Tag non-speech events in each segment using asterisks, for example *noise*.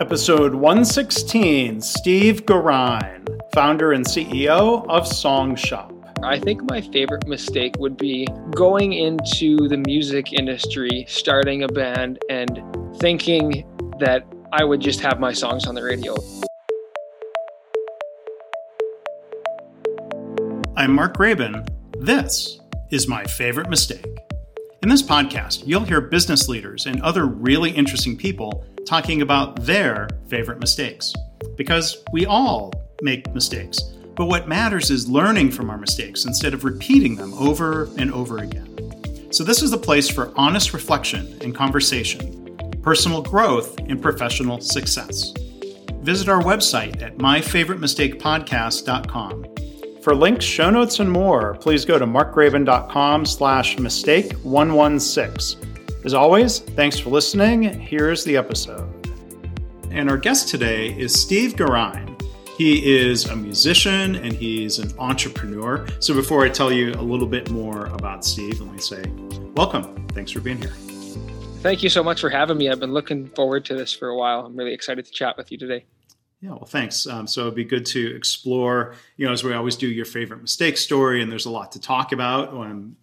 Episode 116 Steve Garine, founder and CEO of Song Shop. I think my favorite mistake would be going into the music industry, starting a band, and thinking that I would just have my songs on the radio. I'm Mark Graban. This is my favorite mistake. In this podcast, you'll hear business leaders and other really interesting people talking about their favorite mistakes. Because we all make mistakes, but what matters is learning from our mistakes instead of repeating them over and over again. So, this is the place for honest reflection and conversation, personal growth, and professional success. Visit our website at myfavoritemistakepodcast.com. For links, show notes, and more, please go to markgraban.com slash mistake116. As always, thanks for listening. Here's the episode. And our guest today is Steve Garine. He is a musician and he's an entrepreneur. So before I tell you a little bit more about Steve, let me say welcome. Thanks for being here. Thank you so much for having me. I've been looking forward to this for a while. I'm really excited to chat with you today. Yeah, well, thanks. Um, so it'd be good to explore, you know, as we always do, your favorite mistake story, and there's a lot to talk about um,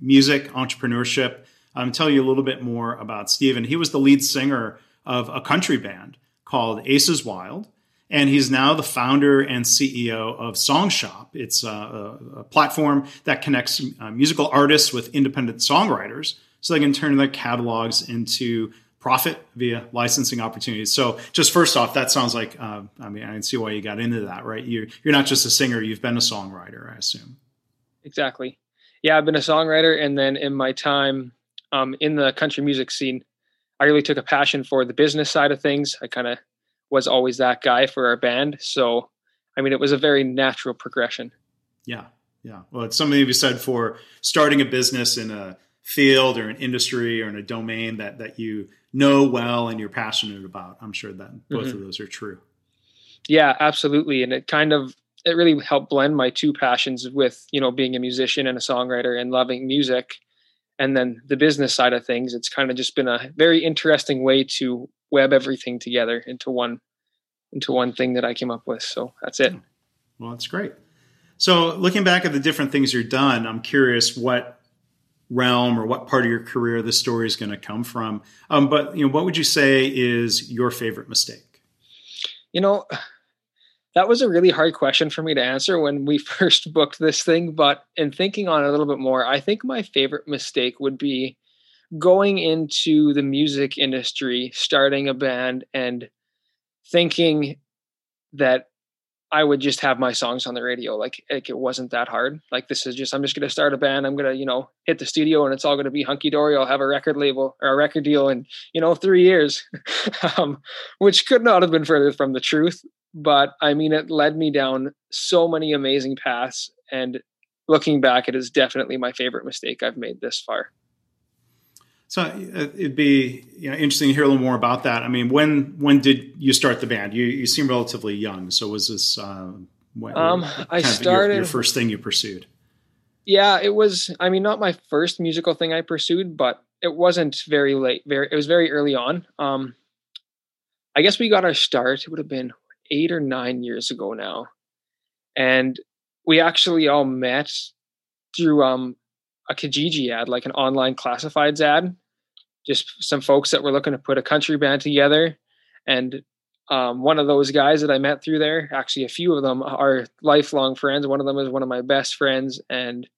music, entrepreneurship. I'm tell you a little bit more about Steven. He was the lead singer of a country band called Aces Wild, and he's now the founder and CEO of Song Shop. It's a, a platform that connects uh, musical artists with independent songwriters so they can turn their catalogs into profit via licensing opportunities. So, just first off, that sounds like uh, I mean, I can see why you got into that, right? You're you're not just a singer; you've been a songwriter, I assume. Exactly. Yeah, I've been a songwriter, and then in my time um, in the country music scene, I really took a passion for the business side of things. I kind of was always that guy for our band, so I mean, it was a very natural progression. Yeah, yeah. Well, it's something to be said for starting a business in a field or an industry or in a domain that that you know well and you're passionate about. I'm sure that both mm-hmm. of those are true. Yeah, absolutely. And it kind of it really helped blend my two passions with, you know, being a musician and a songwriter and loving music. And then the business side of things, it's kind of just been a very interesting way to web everything together into one into one thing that I came up with. So that's it. Well, that's great. So looking back at the different things you've done, I'm curious what realm or what part of your career this story is going to come from. Um, but you know, what would you say is your favorite mistake? You know, that was a really hard question for me to answer when we *laughs* first booked this thing. But in thinking on it a little bit more, I think my favorite mistake would be going into the music industry, starting a band, and thinking that I would just have my songs on the radio. Like, like it wasn't that hard. Like this is just I'm just gonna start a band. I'm gonna, you know, hit the studio and it's all gonna be hunky dory. I'll have a record label or a record deal in, you know, three years. *laughs* um, which could not have been further from the truth. But I mean it led me down so many amazing paths. And looking back, it is definitely my favorite mistake I've made this far. So uh, it'd be you know, interesting to hear a little more about that. I mean, when when did you start the band? You you seem relatively young. So was this uh, what, um, I started your, your, first thing you pursued? Yeah, it was. I mean, not my first musical thing I pursued, but it wasn't very late. Very, it was very early on. Um, I guess we got our start. It would have been eight or nine years ago now, and we actually all met through um a Kijiji ad, like an online classifieds ad. Just some folks that were looking to put a country band together. And um, one of those guys that I met through there, actually, a few of them are lifelong friends. One of them is one of my best friends. And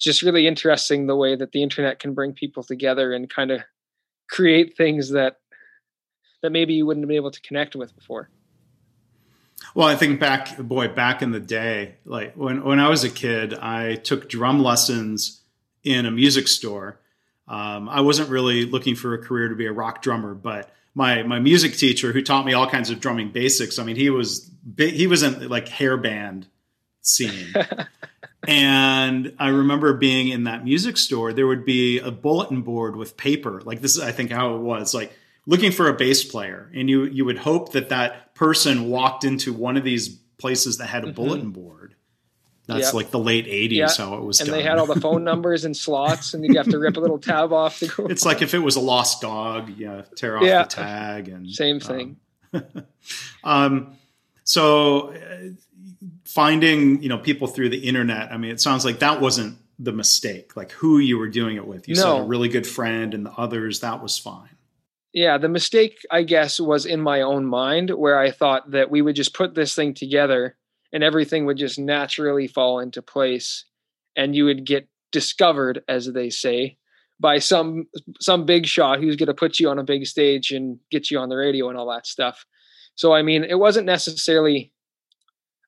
just really interesting the way that the internet can bring people together and kind of create things that that maybe you wouldn't have been able to connect with before. Well, I think back, boy, back in the day, like when when I was a kid, I took drum lessons in a music store. Um, I wasn't really looking for a career to be a rock drummer, but my my music teacher who taught me all kinds of drumming basics. I mean, he was he was in like hair band scene. *laughs* and I remember being in that music store. There would be a bulletin board with paper. Like this is, I think, how it was. Like looking for a bass player, and you you would hope that that person walked into one of these places that had a mm-hmm. bulletin board that's yep. like the late 80s yep. how it was and done. they had all the phone numbers and slots and you have to rip a little tab off to go *laughs* it's like if it was a lost dog yeah tear off yeah. the tag and same thing *laughs* um, so uh, finding you know people through the internet. I mean, it sounds like that wasn't the mistake. Like who you were doing it with. You no. said a really good friend, and the others that was fine. Yeah, the mistake I guess was in my own mind where I thought that we would just put this thing together and everything would just naturally fall into place and you would get discovered as they say by some some big shot who's going to put you on a big stage and get you on the radio and all that stuff. So I mean, it wasn't necessarily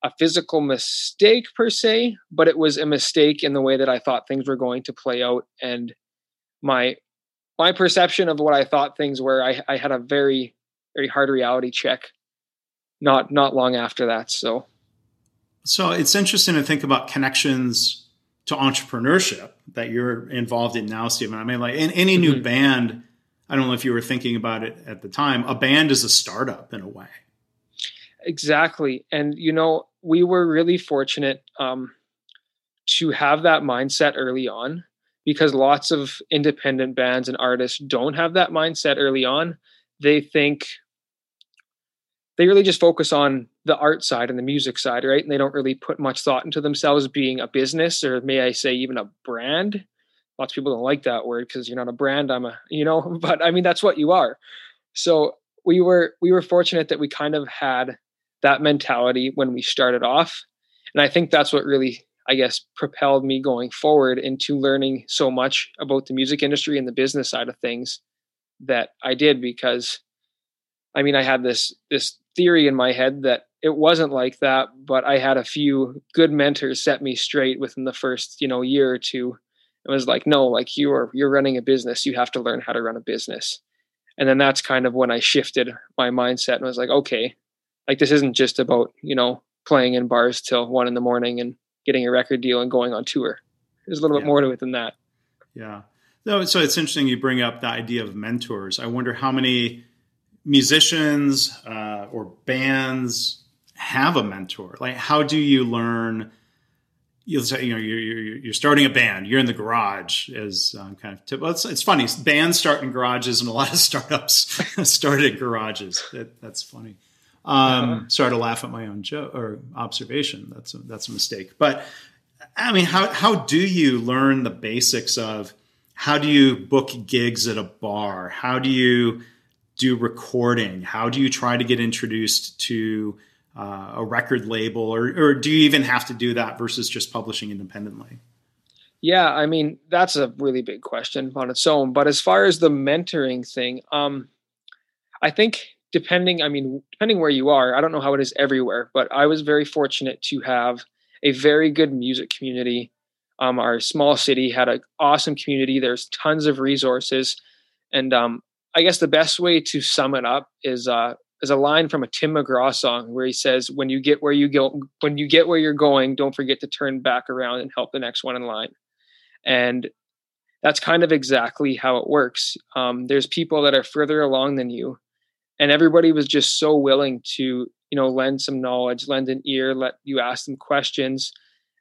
a physical mistake per se, but it was a mistake in the way that I thought things were going to play out and my my perception of what I thought things were, I, I had a very very hard reality check not not long after that. So so it's interesting to think about connections to entrepreneurship that you're involved in now, Stephen. I mean, like in any new mm-hmm. band, I don't know if you were thinking about it at the time, a band is a startup in a way. Exactly. And, you know, we were really fortunate um, to have that mindset early on because lots of independent bands and artists don't have that mindset early on. They think they really just focus on the art side and the music side, right? And they don't really put much thought into themselves being a business or may I say even a brand. Lots of people don't like that word because you're not a brand. I'm a, you know, *laughs* but I mean that's what you are. So we were we were fortunate that we kind of had that mentality when we started off. And I think that's what really, I guess, propelled me going forward into learning so much about the music industry and the business side of things that I did because I mean I had this this theory in my head that it wasn't like that, but I had a few good mentors set me straight within the first, you know, year or two. It was like, no, like you're you're running a business, you have to learn how to run a business. And then that's kind of when I shifted my mindset and was like, okay, like this isn't just about, you know, playing in bars till one in the morning and getting a record deal and going on tour. There's a little yeah. bit more to it than that. Yeah. No, so it's interesting you bring up the idea of mentors. I wonder how many musicians uh, or bands have a mentor? Like, how do you learn? You'll say, you know, you're, you're, you're starting a band. You're in the garage, as um, kind of. Tip. Well, it's, it's funny. Bands start in garages, and a lot of *laughs* startups started in garages. That, that's funny. Um, uh-huh. Sorry to laugh at my own joke or observation. That's a, that's a mistake. But I mean, how how do you learn the basics of how do you book gigs at a bar? How do you do recording? How do you try to get introduced to uh, a record label, or, or do you even have to do that versus just publishing independently? Yeah, I mean that's a really big question on its own. But as far as the mentoring thing, um, I think depending, I mean, depending where you are, I don't know how it is everywhere, but I was very fortunate to have a very good music community. Um, our small city had an awesome community. There's tons of resources, and um, I guess the best way to sum it up is uh, is a line from a Tim McGraw song where he says, "When you get where you go, when you get where you're going, don't forget to turn back around and help the next one in line." And that's kind of exactly how it works. Um, there's people that are further along than you, and everybody was just so willing to, you know, lend some knowledge, lend an ear, let you ask them questions.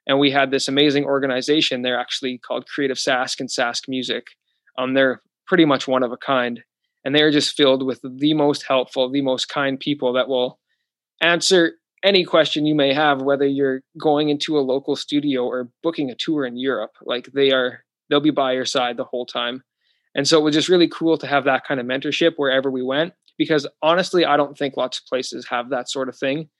And we had this amazing organization. They're actually called Creative Sask and Sask Music. Um, they're pretty much one of a kind and they are just filled with the most helpful, the most kind people that will answer any question you may have, whether you're going into a local studio or booking a tour in Europe. Like they are, they'll be by your side the whole time. And so it was just really cool to have that kind of mentorship wherever we went, because honestly, I don't think lots of places have that sort of thing.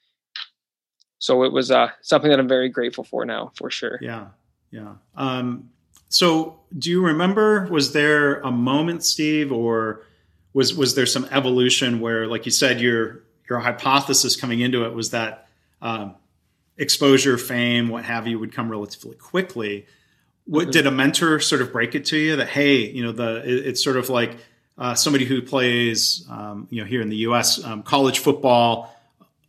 So it was uh, something that I'm very grateful for now, for sure. Yeah, yeah. Um, so do you remember? Was there a moment, Steve, or was was there some evolution where, like you said, your your hypothesis coming into it was that um, exposure, fame, what have you, would come relatively quickly. What mm-hmm. did a mentor sort of break it to you that hey, you know, the it, it's sort of like uh, somebody who plays, um, you know, here in the U.S. Um, college football.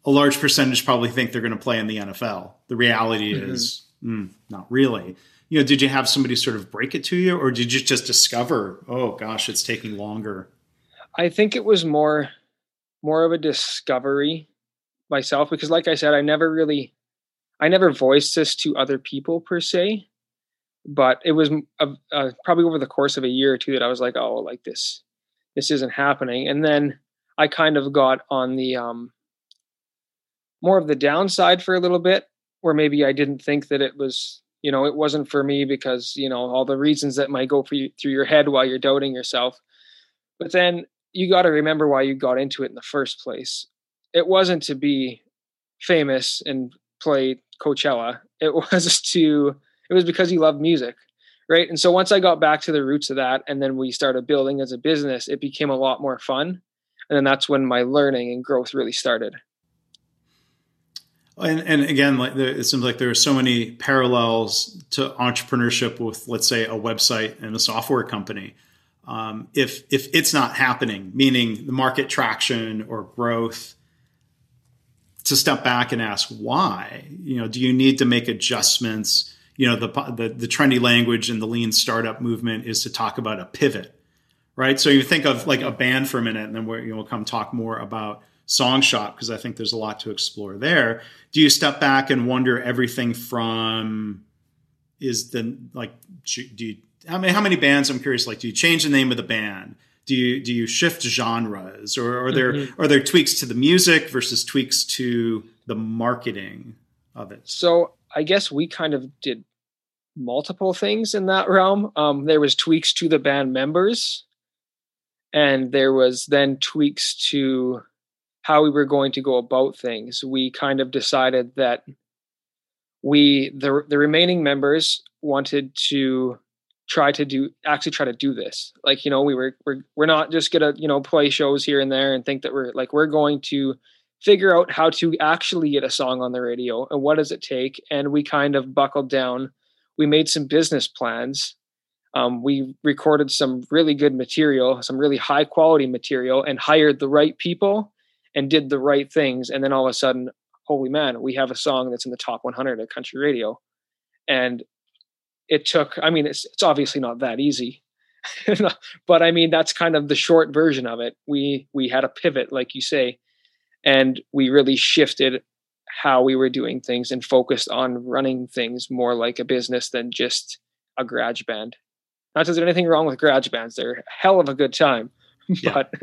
A large percentage probably think they're going to play in the NFL. The reality mm-hmm. is mm, not really. You know, did you have somebody sort of break it to you, or did you just discover, oh gosh, it's taking longer? I think it was more more of a discovery myself because like I said I never really I never voiced this to other people per se but it was probably over the course of a year or two that I was like oh like this this isn't happening and then I kind of got on the um, more of the downside for a little bit, where maybe I didn't think that it was, you know, it wasn't for me because you know all the reasons that might go you, through your head while you're doubting yourself. But then you got to remember why you got into it in the first place. It wasn't to be famous and play Coachella. It *laughs* was to it was because you love music right? And so once i got back to the roots of that and then we started building as a business it became a lot more fun. And then that's when my learning and growth really started. And, and again like there, it seems like there are so many parallels to entrepreneurship with let's say a website and a software company. Um, if if it's not happening meaning the market traction or growth to step back and ask why you know do you need to make adjustments you know the, the the trendy language in the lean startup movement is to talk about a pivot right? So you think of like a band for a minute and then we're, you know, we'll come talk more about song shop because i think there's a lot to explore there. Do you step back and wonder everything from is the like do you I mean, how many bands i'm curious like do you change the name of the band? Do you do you shift genres or are there mm-hmm. are there tweaks to the music versus tweaks to the marketing of it? So i guess we kind of did multiple things in that realm. Um, there was tweaks to the band members, and there was then tweaks to how we were going to go about things. We kind of decided that we the the remaining members wanted to try to do actually try to do this. Like you know, we were we're we're not just gonna you know play shows here and there and think that we're like we're going to figure out how to actually get a song on the radio and what does it take and we kind of buckled down we made some business plans. Um, we recorded some really good material, some really high quality material, and hired the right people and did the right things. And then all of a sudden, holy man, we have a song that's in the top 100 at country radio. And it took, I mean, it's, it's obviously not that easy. *laughs* but I mean, that's kind of the short version of it. We we had a pivot, like you say, and we really shifted how we were doing things and focused on running things more like a business than just a garage band. Not that there's anything wrong with garage bands; they're a hell of a good time. *laughs* but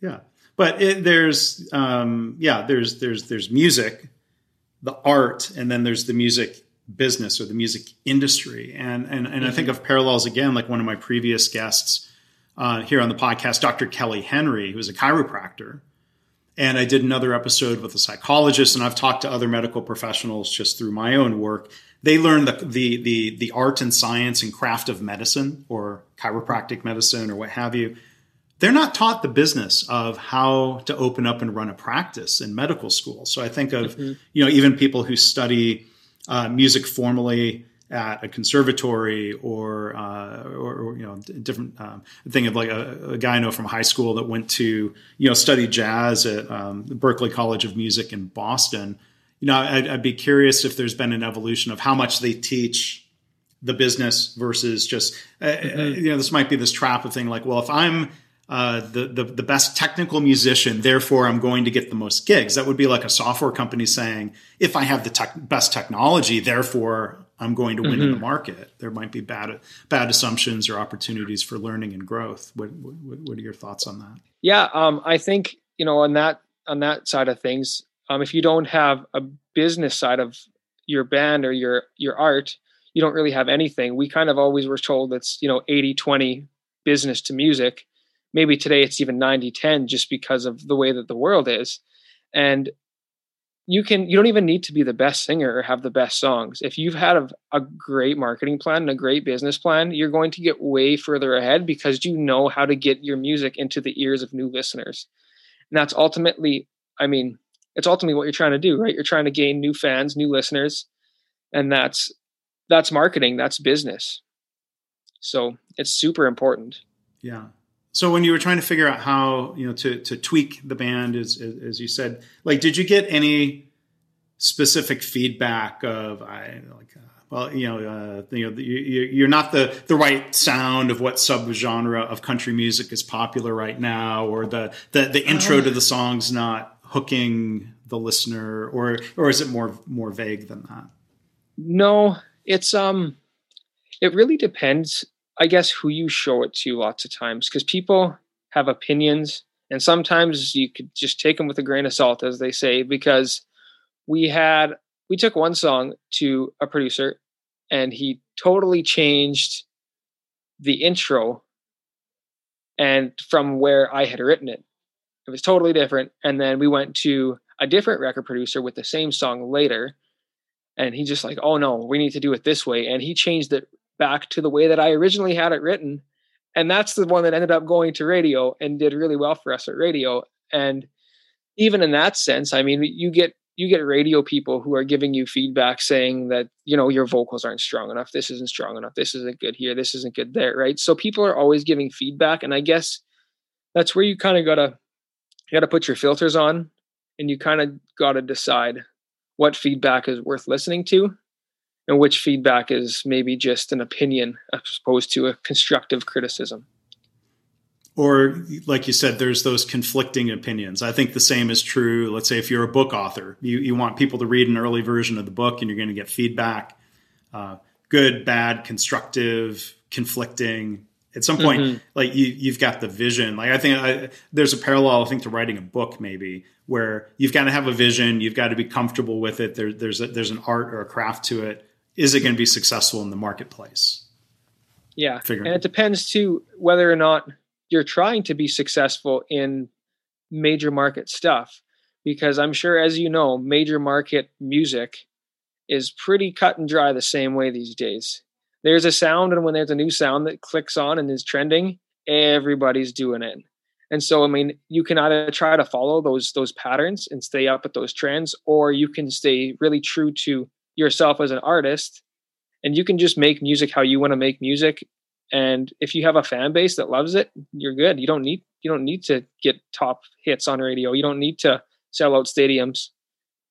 yeah, but it, there's um, yeah, there's there's there's music, the art, and then there's the music business or the music industry. And and and mm-hmm. I think mm-hmm. of parallels again, like one of my previous guests uh, here on the podcast, Dr. Kelly Henry, who's a chiropractor and I did another episode with a psychologist, and I've talked to other medical professionals just through my own work. They learn the, the, the, the art and science and craft of medicine or chiropractic medicine or what have you. They're not taught the business of how to open up and run a practice in medical school. So I think of, mm-hmm. you know, even people who study uh, music formally at a conservatory or, uh, or, you know different um, thing of like a, a, guy I know from high school that went to you know study jazz at um, the Berklee College of Music in Boston. You know, I'd, I'd, be curious if there's been an evolution of how much they teach the business versus just uh, uh mm-hmm. you know this might be this trap of thing like well if I'm uh, the, the, the best technical musician, therefore I'm going to get the most gigs. That would be like a software company saying, if I have the tech, best technology, therefore I'm going to win mm-hmm. in the mm-hmm. market. There might be bad bad assumptions or opportunities for learning and growth. What what, what are your thoughts on that? Yeah, um, I think you know on that on that side of things, um, if you don't have a business side of your band or your your art, you don't really have anything. We kind of always were told it's you know 80 20 business to music. Maybe today it's even 90 10 just because of the way that the world is. And you can you don't even need to be the best singer or have the best songs. If you've had a, a, great marketing plan and a great business plan you're going to get way further ahead because you know how to get your music into the ears of new listeners. And that's ultimately i mean it's ultimately what you're trying to do right? You're trying to gain new fans new listeners and that's that's marketing that's business. So it's super important. Yeah so when you were trying to figure out how you know to to tweak the band as as you said like did you get any specific feedback of i like uh, well you know uh, you know you, are not the the right sound of what subgenre of country music is popular right now or the the, the intro to the song's not hooking the listener or or is it more more vague than that? No it's um it really depends I guess who you show it to lots of times because people have opinions And sometimes you could just take them with a grain of salt, as they say, because we had we took one song to a producer and he totally changed the intro and from where I had written it. It was totally different. And then we went to a different record producer with the same song later. And he just like, oh no, we need to do it this way. And he changed it back to the way that I originally had it written. And that's the one that ended up going to radio and did really well for us at radio. And even in that sense, I mean, you get you get radio people who are giving you feedback saying that you know your vocals aren't strong enough this isn't strong enough this isn't good here this isn't good there right so people are always giving feedback and i guess that's where you kind of gotta you gotta put your filters on and you kind of gotta decide what feedback is worth listening to and which feedback is maybe just an opinion as opposed to a constructive criticism. Or like you said there's those conflicting opinions. I think the same is true let's say if you're a book author. You, you want people to read an early version of the book and you're going to get feedback uh, good bad constructive conflicting. At some point mm-hmm. like you, you've got the vision. Like i think I, there's a parallel i think to writing a book maybe where you've got to have a vision you've got to be comfortable with it. There, there's a, there's an art or a craft to it is it going to be successful in the marketplace yeah Figuring. and it depends too whether or not you're trying to be successful in major market stuff because I'm sure as you know major market music is pretty cut and dry the same way these days. There's a sound and when there's a new sound that clicks on and is trending, everybody's doing it. And so I mean you can either try to follow those those patterns and stay up with those trends or you can stay really true to yourself as an artist and you can just make music how you want to make music and if you have a fan base that loves it you're good. You don't need you don't need to get top hits on radio. You don't need to sell out stadiums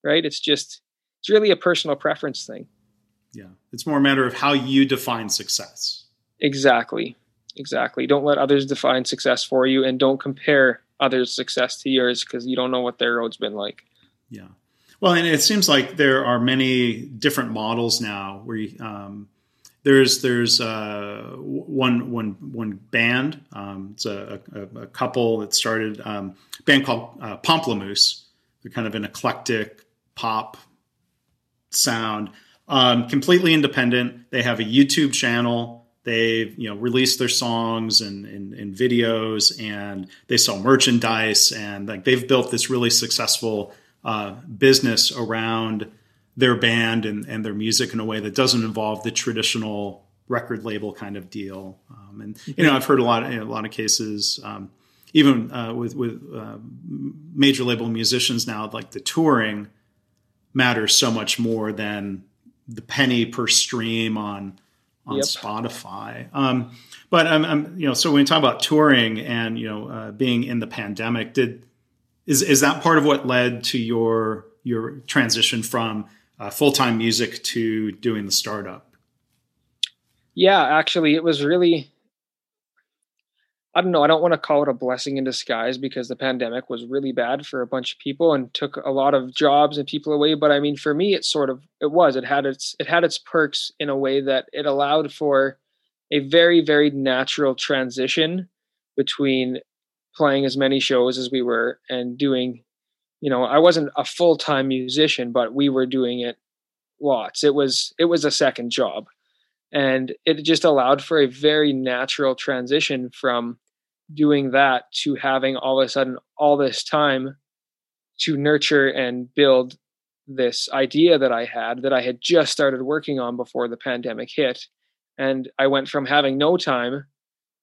right? It's just it's really a personal preference thing. Yeah it's more a matter of how you define success. Exactly exactly. Don't let others define success for you and don't compare others success to yours because you don't know what their road's been like. Yeah well and it seems like there are many different models now where you um, there's there's uh, one one one band. Um, it's a, a, a, couple that started um, a band called uh, Pomplamoose. They're kind of an eclectic pop sound, um, completely independent. They have a YouTube channel. They've you know released their songs and, and, and videos, and they sell merchandise, and like they've built this really successful uh, business around their band and, and their music in a way that doesn't involve the traditional record label kind of deal. Um, and you know, I've heard a lot of, in a lot of cases, um, even uh, with with uh, major label musicians now, like the touring matters so much more than the penny per stream on on yep. Spotify. Um, but I'm, I'm, you know, so when we talk about touring and you know uh, being in the pandemic, did is is that part of what led to your your transition from uh, full time music to doing the startup? Yeah, actually, it was really. I don't know. I don't want to call it a blessing in disguise because the pandemic was really bad for a bunch of people and took a lot of jobs and people away. But I mean, for me, it sort of it was. It had its it had its perks in a way that it allowed for a very very natural transition between playing as many shows as we were and doing you know, I wasn't a full time musician, but we were doing it lots. It was it was a second job, and it just allowed for a very natural transition from doing that to having all of a sudden all this time to nurture and build this idea that I had that I had just started working on before the pandemic hit. And I went from having no time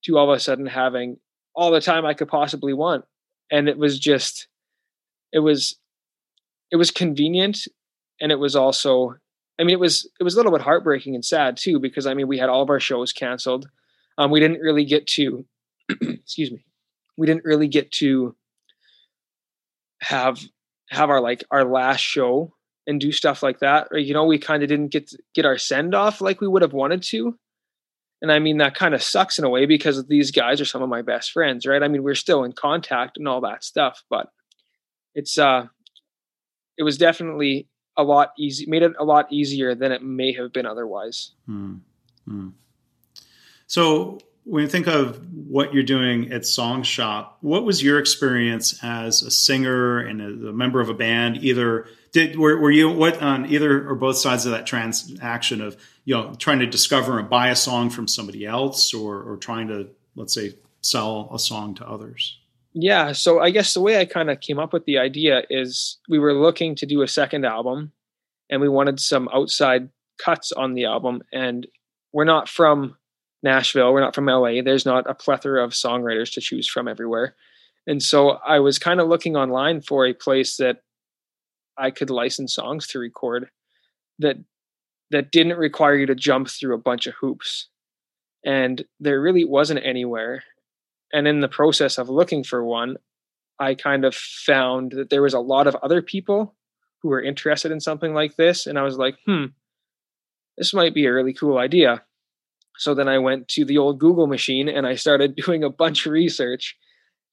to all of a sudden having all the time I could possibly want. And it was just it was it was convenient and it was also I mean it was it was a little bit heartbreaking and sad too because I mean we had all of our shows canceled. Um, we didn't really get to *clears throat* excuse me. We didn't really get to have have our like our last show and do stuff like that. Or, you know, we kind of didn't get get our send off like we would have wanted to. And I mean that kind of sucks in a way because these guys are some of my best friends, right? I mean, we're still in contact and all that stuff, but it's uh it was definitely a lot easy made it a lot easier than it may have been otherwise hmm. Hmm. so when you think of what you're doing at Song Shop, what was your experience as a singer and a, a member of a band? Either did were, were, you what on either or both sides of that transaction of you know trying to discover and buy a song from somebody else, or or trying to let's say sell a song to others? Yeah, so I guess the way I kind of came up with the idea is we were looking to do a second album, and we wanted some outside cuts on the album, and we're not from Nashville. We're not from LA. There's not a plethora of songwriters to choose from everywhere. And so I was kind of looking online for a place that I could license songs to record that that didn't require you to jump through a bunch of hoops. And there really wasn't anywhere. And in the process of looking for one, I kind of found that there was a lot of other people who were interested in something like this. And I was like, hmm, this might be a really cool idea. So then I went to the old Google machine and I started *laughs* doing a bunch of research.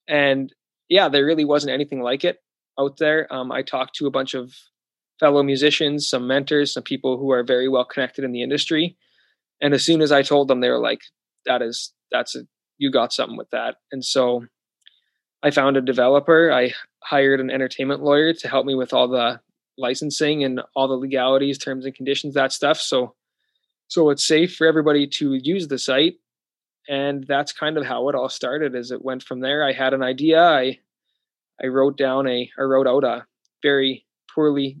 And yeah, there really wasn't anything like it out there. Um, I talked to a bunch of fellow musicians, some mentors, some people who are very well connected in the industry. And as soon as I told them, they were like, that is, that's a, you got something with that. And so I found a developer. I hired an entertainment lawyer to help me with all the licensing and all the legalities, terms and conditions, that stuff. So so it's safe for everybody to use the site and that's kind of how it all started as it went from there. I had an idea. I i wrote down a i wrote out a very poorly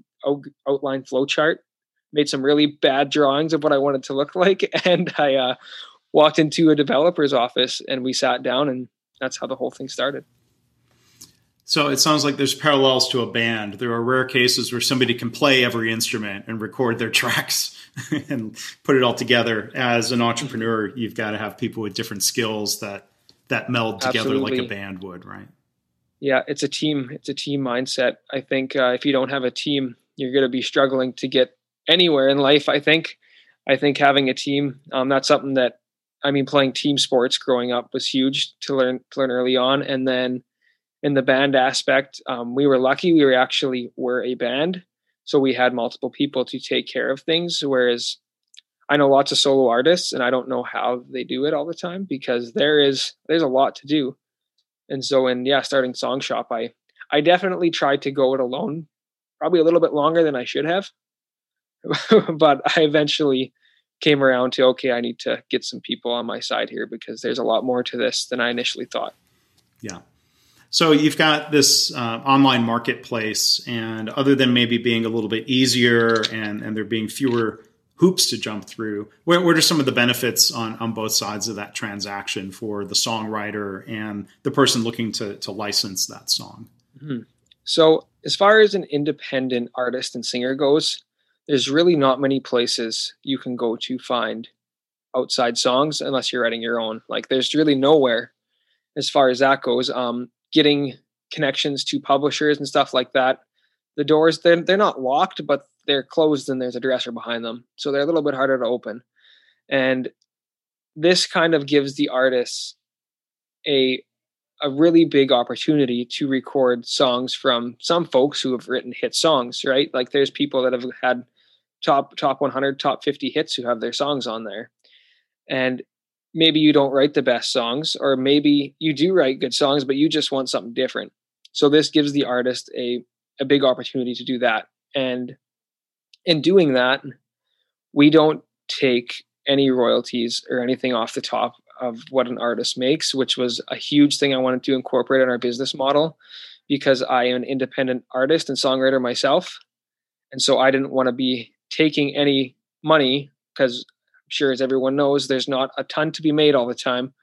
outlined flow chart made some really bad drawings of what i wanted to look *laughs* like and i uh, walked into a developer's office and we sat down and that's how the whole thing started. So it sounds like there's parallels to a band. There are rare cases where somebody can play every instrument and record their *laughs* tracks *laughs* and put it all together. As an entrepreneur, you've got to have people with different skills that that meld together Absolutely. like a band would, right? Yeah, it's a team. It's a team mindset. I think uh, if you don't have a team, you're going to be struggling to get anywhere in life. I think. I think having a team um, that's something that I mean, playing team sports growing up was huge to learn to learn early on, and then in the band aspect, um, we were lucky. We were actually were a band, so we had multiple people to take care of things. Whereas I know lots of solo artists, and I don't know how they do it all the time because there is there's a lot to do. And so, in yeah, starting Song Shop, I I definitely tried to go it alone, probably a little bit longer than I should have, *laughs* but I eventually came around to okay, I need to get some people on my side here because there's a lot more to this than I initially thought. Yeah, so you've got this uh, online marketplace, and other than maybe being a little bit easier and, and there being fewer hoops to jump through, what, what are some of the benefits on, on both sides of that transaction for the songwriter and the person looking to, to license that song? Mm-hmm. So, as far as an independent artist and singer goes, there's really not many places you can go to find outside songs unless you're writing your own. Like, there's really nowhere as far as that goes. Um, getting connections to publishers and stuff like that. The doors they're they're not locked, but they're closed and there's a dresser behind them, so they're a little bit harder to open. And this kind of gives the artists a a really big opportunity to record songs from some folks who have written hit songs, right? Like there's people that have had top top 100, top 50 hits who have their songs on there. And maybe you don't write the best songs or maybe you do write good songs but you just want something different. So this gives the artist a a big opportunity to do that. And in doing that we don't take any royalties or anything off the top of what an artist makes which was a huge thing i wanted to incorporate in our business model because i am an independent artist and songwriter myself. And so i didn't want to be taking any money because sure as everyone knows, there's not a ton to be made all the time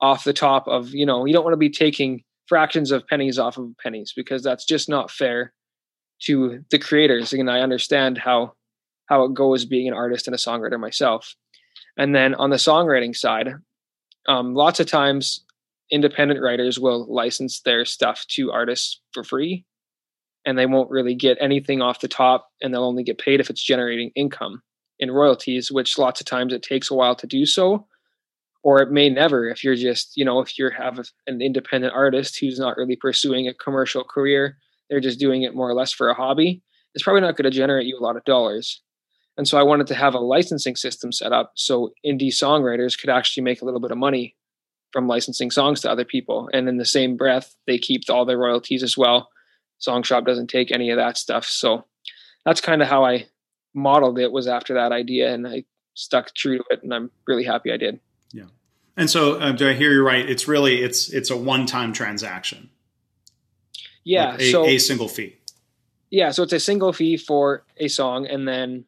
off the top of, you know, you don't want to be taking fractions of pennies off of pennies because that's just not fair to the creators. And I understand how how it goes being an artist and a songwriter myself. And then on the songwriting side, um, lots of times independent writers will license their stuff to artists for free and they won't really get anything off the top and they'll only get paid if it's generating income in royalties, which lots of times it takes a while to do so, or it may never if you're just, you know, if you have an independent artist who's not really pursuing a commercial career, they're just doing it more or less for a hobby, it's probably not going to generate you a lot of dollars. And so I wanted to have a licensing system set up so indie songwriters could actually make a little bit of money from licensing songs to other people. And in the same breath, they keep all their royalties as well. Songshop doesn't take any of that stuff. So that's kind of how I modeled it was after that idea and I stuck true to it and I'm really happy I did. Yeah. And so um, do I hear you right? It's really, it's, it's a one-time transaction. Yeah. Like a, so a single fee. Yeah. So it's a single fee for a song and then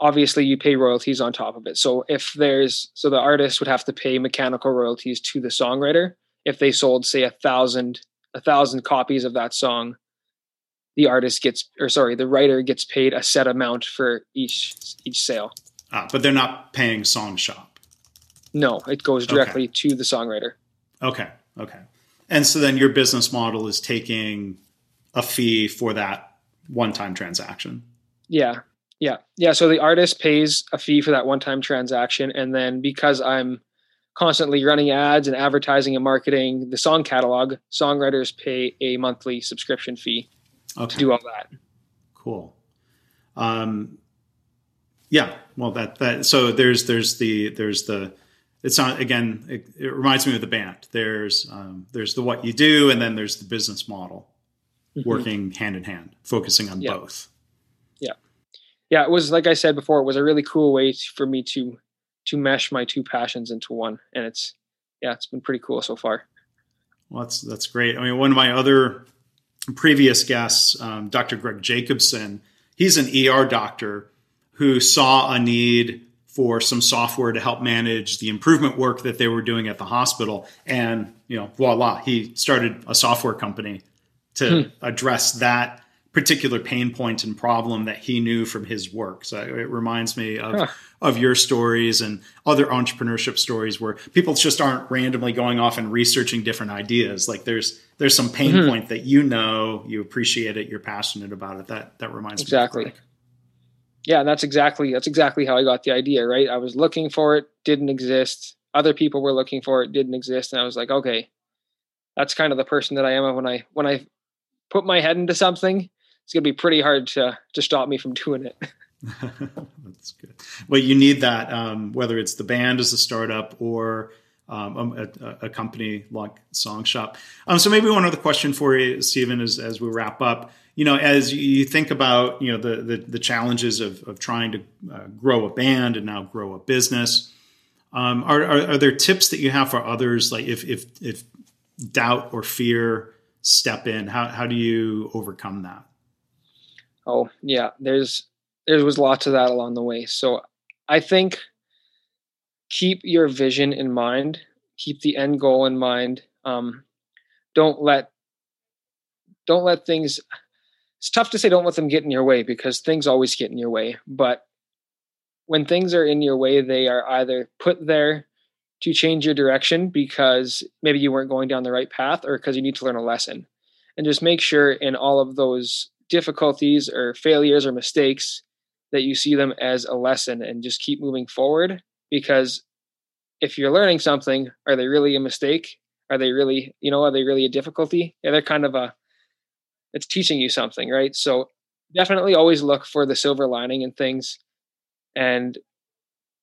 obviously you pay royalties on top of it. So if there's so the artist would have to pay mechanical royalties to the songwriter if they sold say a thousand a thousand copies of that song. The artist gets or sorry, the writer gets paid a set amount for each each sale. Ah, but they're not paying song shop No, it goes directly okay. to the songwriter. Okay. Okay. And so then your business model is taking a fee for that one time transaction. Yeah. Yeah. Yeah. So the artist pays a fee for that one time transaction. And then because I'm constantly running ads and advertising and marketing the song catalog, songwriters pay a monthly subscription fee okay. to do all that. Cool. Um, yeah. Well, that, that, so there's, there's the, there's the, it's not, again, it, it reminds me of the band. There's, um, there's the, what you do, and then there's the business model mm-hmm. working hand in hand, focusing on yeah. both yeah, yeah. it was like I said before, it was a really cool way for me to to mesh my two passions into one, and it's yeah, it's been pretty cool so far. Well, that's that's great. I mean, one of my other previous guests, um, Dr. Greg Jacobson, he's an ER doctor who saw a need for some software to help manage the improvement work that they were doing at the hospital, and you know, voila, he started a software company to hmm. address that particular pain point and problem that he knew from his work. So it reminds me of huh. of your stories and other entrepreneurship stories where people just aren't randomly going off and researching different ideas. Like there's there's some pain mm-hmm. point that you know, you appreciate it, you're passionate about it. That that reminds exactly. me exactly. Yeah, that's exactly that's exactly how I got the idea, right? I was looking for it, didn't exist. Other people were looking for it, didn't exist, and I was like, okay, that's kind of the person that I am when I when I put my head into something it's going to be pretty hard to to stop me from doing it. *laughs* That's good. Well, you need that um, whether it's the band as a startup or um, a, a, company like Songshop. Um, so maybe one other question for you, Stephen, as as we wrap up. You know, as you think about you know the the, the challenges of of trying to uh, grow a band and now grow a business. Um, are, are, are there tips that you have for others, like if if if doubt or fear step in, how how do you overcome that? Oh yeah, there's there was lots of that along the way. So I think keep your vision in mind, keep the end goal in mind. Um, don't let don't let things. It's tough to say don't let them get in your way because things always get in your way. But when things are in your way, they are either put there to change your direction because maybe you weren't going down the right path or because you need to learn a lesson. And just make sure in all of those difficulties or failures or mistakes that you see them as a lesson and just keep moving forward because if you're learning something are they really a mistake? Are they really you know are they really a difficulty? Yeah they're kind of a it's teaching you something right? So definitely always look for the silver lining in things and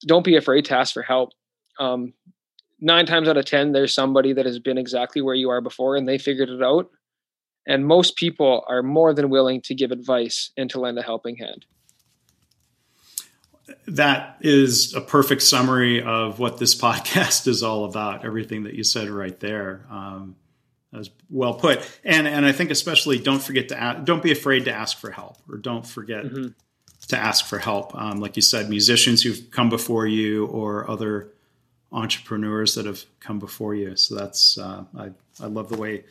don't be afraid to ask for help. Um, nine times out of ten there's somebody that has been exactly where you are before and they figured it out and most people are more than willing to give advice and to lend a helping hand. That is a perfect summary of what this *laughs* podcast is all about. Everything that you said right there. Um, that was well put. And and I think especially don't forget to ask, don't be afraid to ask for help or don't forget mm-hmm. to ask for help. Um, like you said, musicians who've come before you or other entrepreneurs that have come before you. So that's uh, I I love the way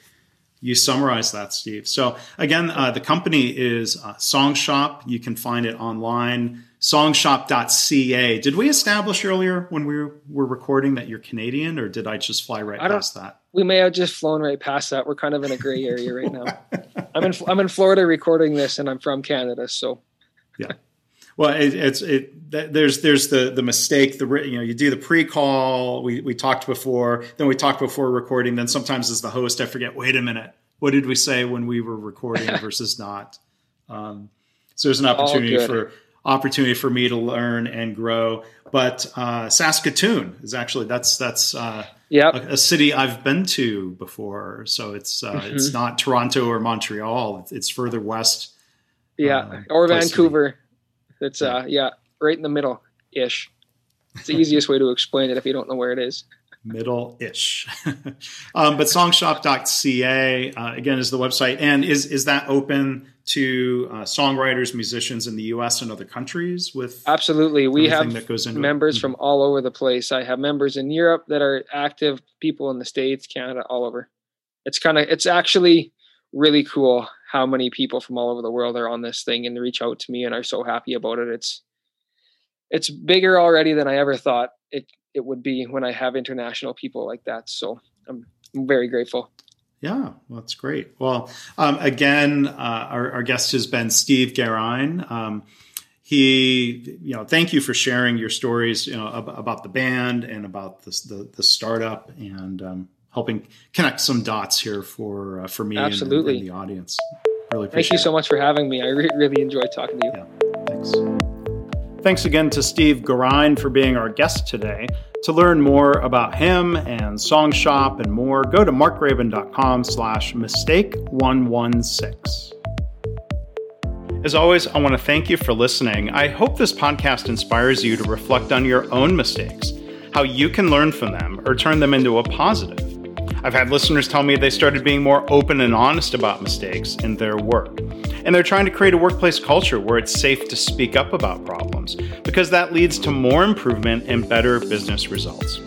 you summarize that, Steve. So again, uh, the company is uh, Songshop. You can find it online, songshop.ca. Did we establish earlier when we were recording that you're Canadian, or did I just fly right past that? We may have just flown right past that. We're kind of in a gray area right now. *laughs* I'm in I'm in Florida recording this, and I'm from Canada, so yeah. Well, it, it's it. There's there's the the mistake. The you know you do the pre call. We we talked before. Then we talked before recording. Then sometimes as the host, I forget. Wait a minute. What did we say when we were recording *laughs* versus not? Um, so there's an opportunity for opportunity for me to learn and grow. But uh, Saskatoon is actually that's that's uh, yep. a, a, city I've been to before. So it's uh, mm-hmm. it's not Toronto or Montreal. It's further west. Yeah, uh, or Vancouver. It's yeah. uh yeah, right in the middle ish. It's the *laughs* easiest way to explain it if you don't know where it is middle ish. *laughs* um, but songshop.ca, uh, again, is the website. And is, is that open to uh, songwriters, musicians in the US and other countries with Absolutely. We have members it? from all over the place. I have members in Europe that are active, people in the States, Canada, all over. It's kind of, it's actually really cool how many people from all over the world are on this thing and reach out to me and are so happy about it. It's, it's bigger already than I ever thought it it would be when I have international people like that. So I'm, I'm very grateful. Yeah, well, that's great. Well, um, again, uh, our, our, guest has been Steve Gerein. Um, he, you know, thank you for sharing your stories, you know, ab- about the band and about this, the the startup and um, helping connect some dots here for uh, for me Absolutely. And, and, the audience. Really Thank you so much for having me. I re- really enjoyed talking to you. Yeah, thanks. Thanks again to Steve Gerein for being our guest today. To learn more about him and Song Shop and more, go to markgraban.com slash mistake116. As always, I want to thank you for listening. I hope this podcast inspires you to reflect on your own mistakes, how you can learn from them or turn them into a positive. I've had listeners tell me they started being more open and honest about mistakes in their work. And they're trying to create a workplace culture where it's safe to speak up about problems because that leads to more improvement and better business results.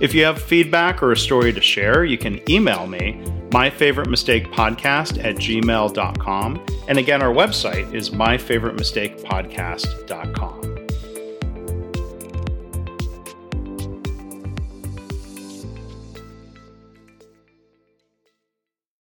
If you have feedback or a story to share, you can email me, myfavoritemistakepodcast at gmail.com. And again, our website is myfavoritemistakepodcast.com.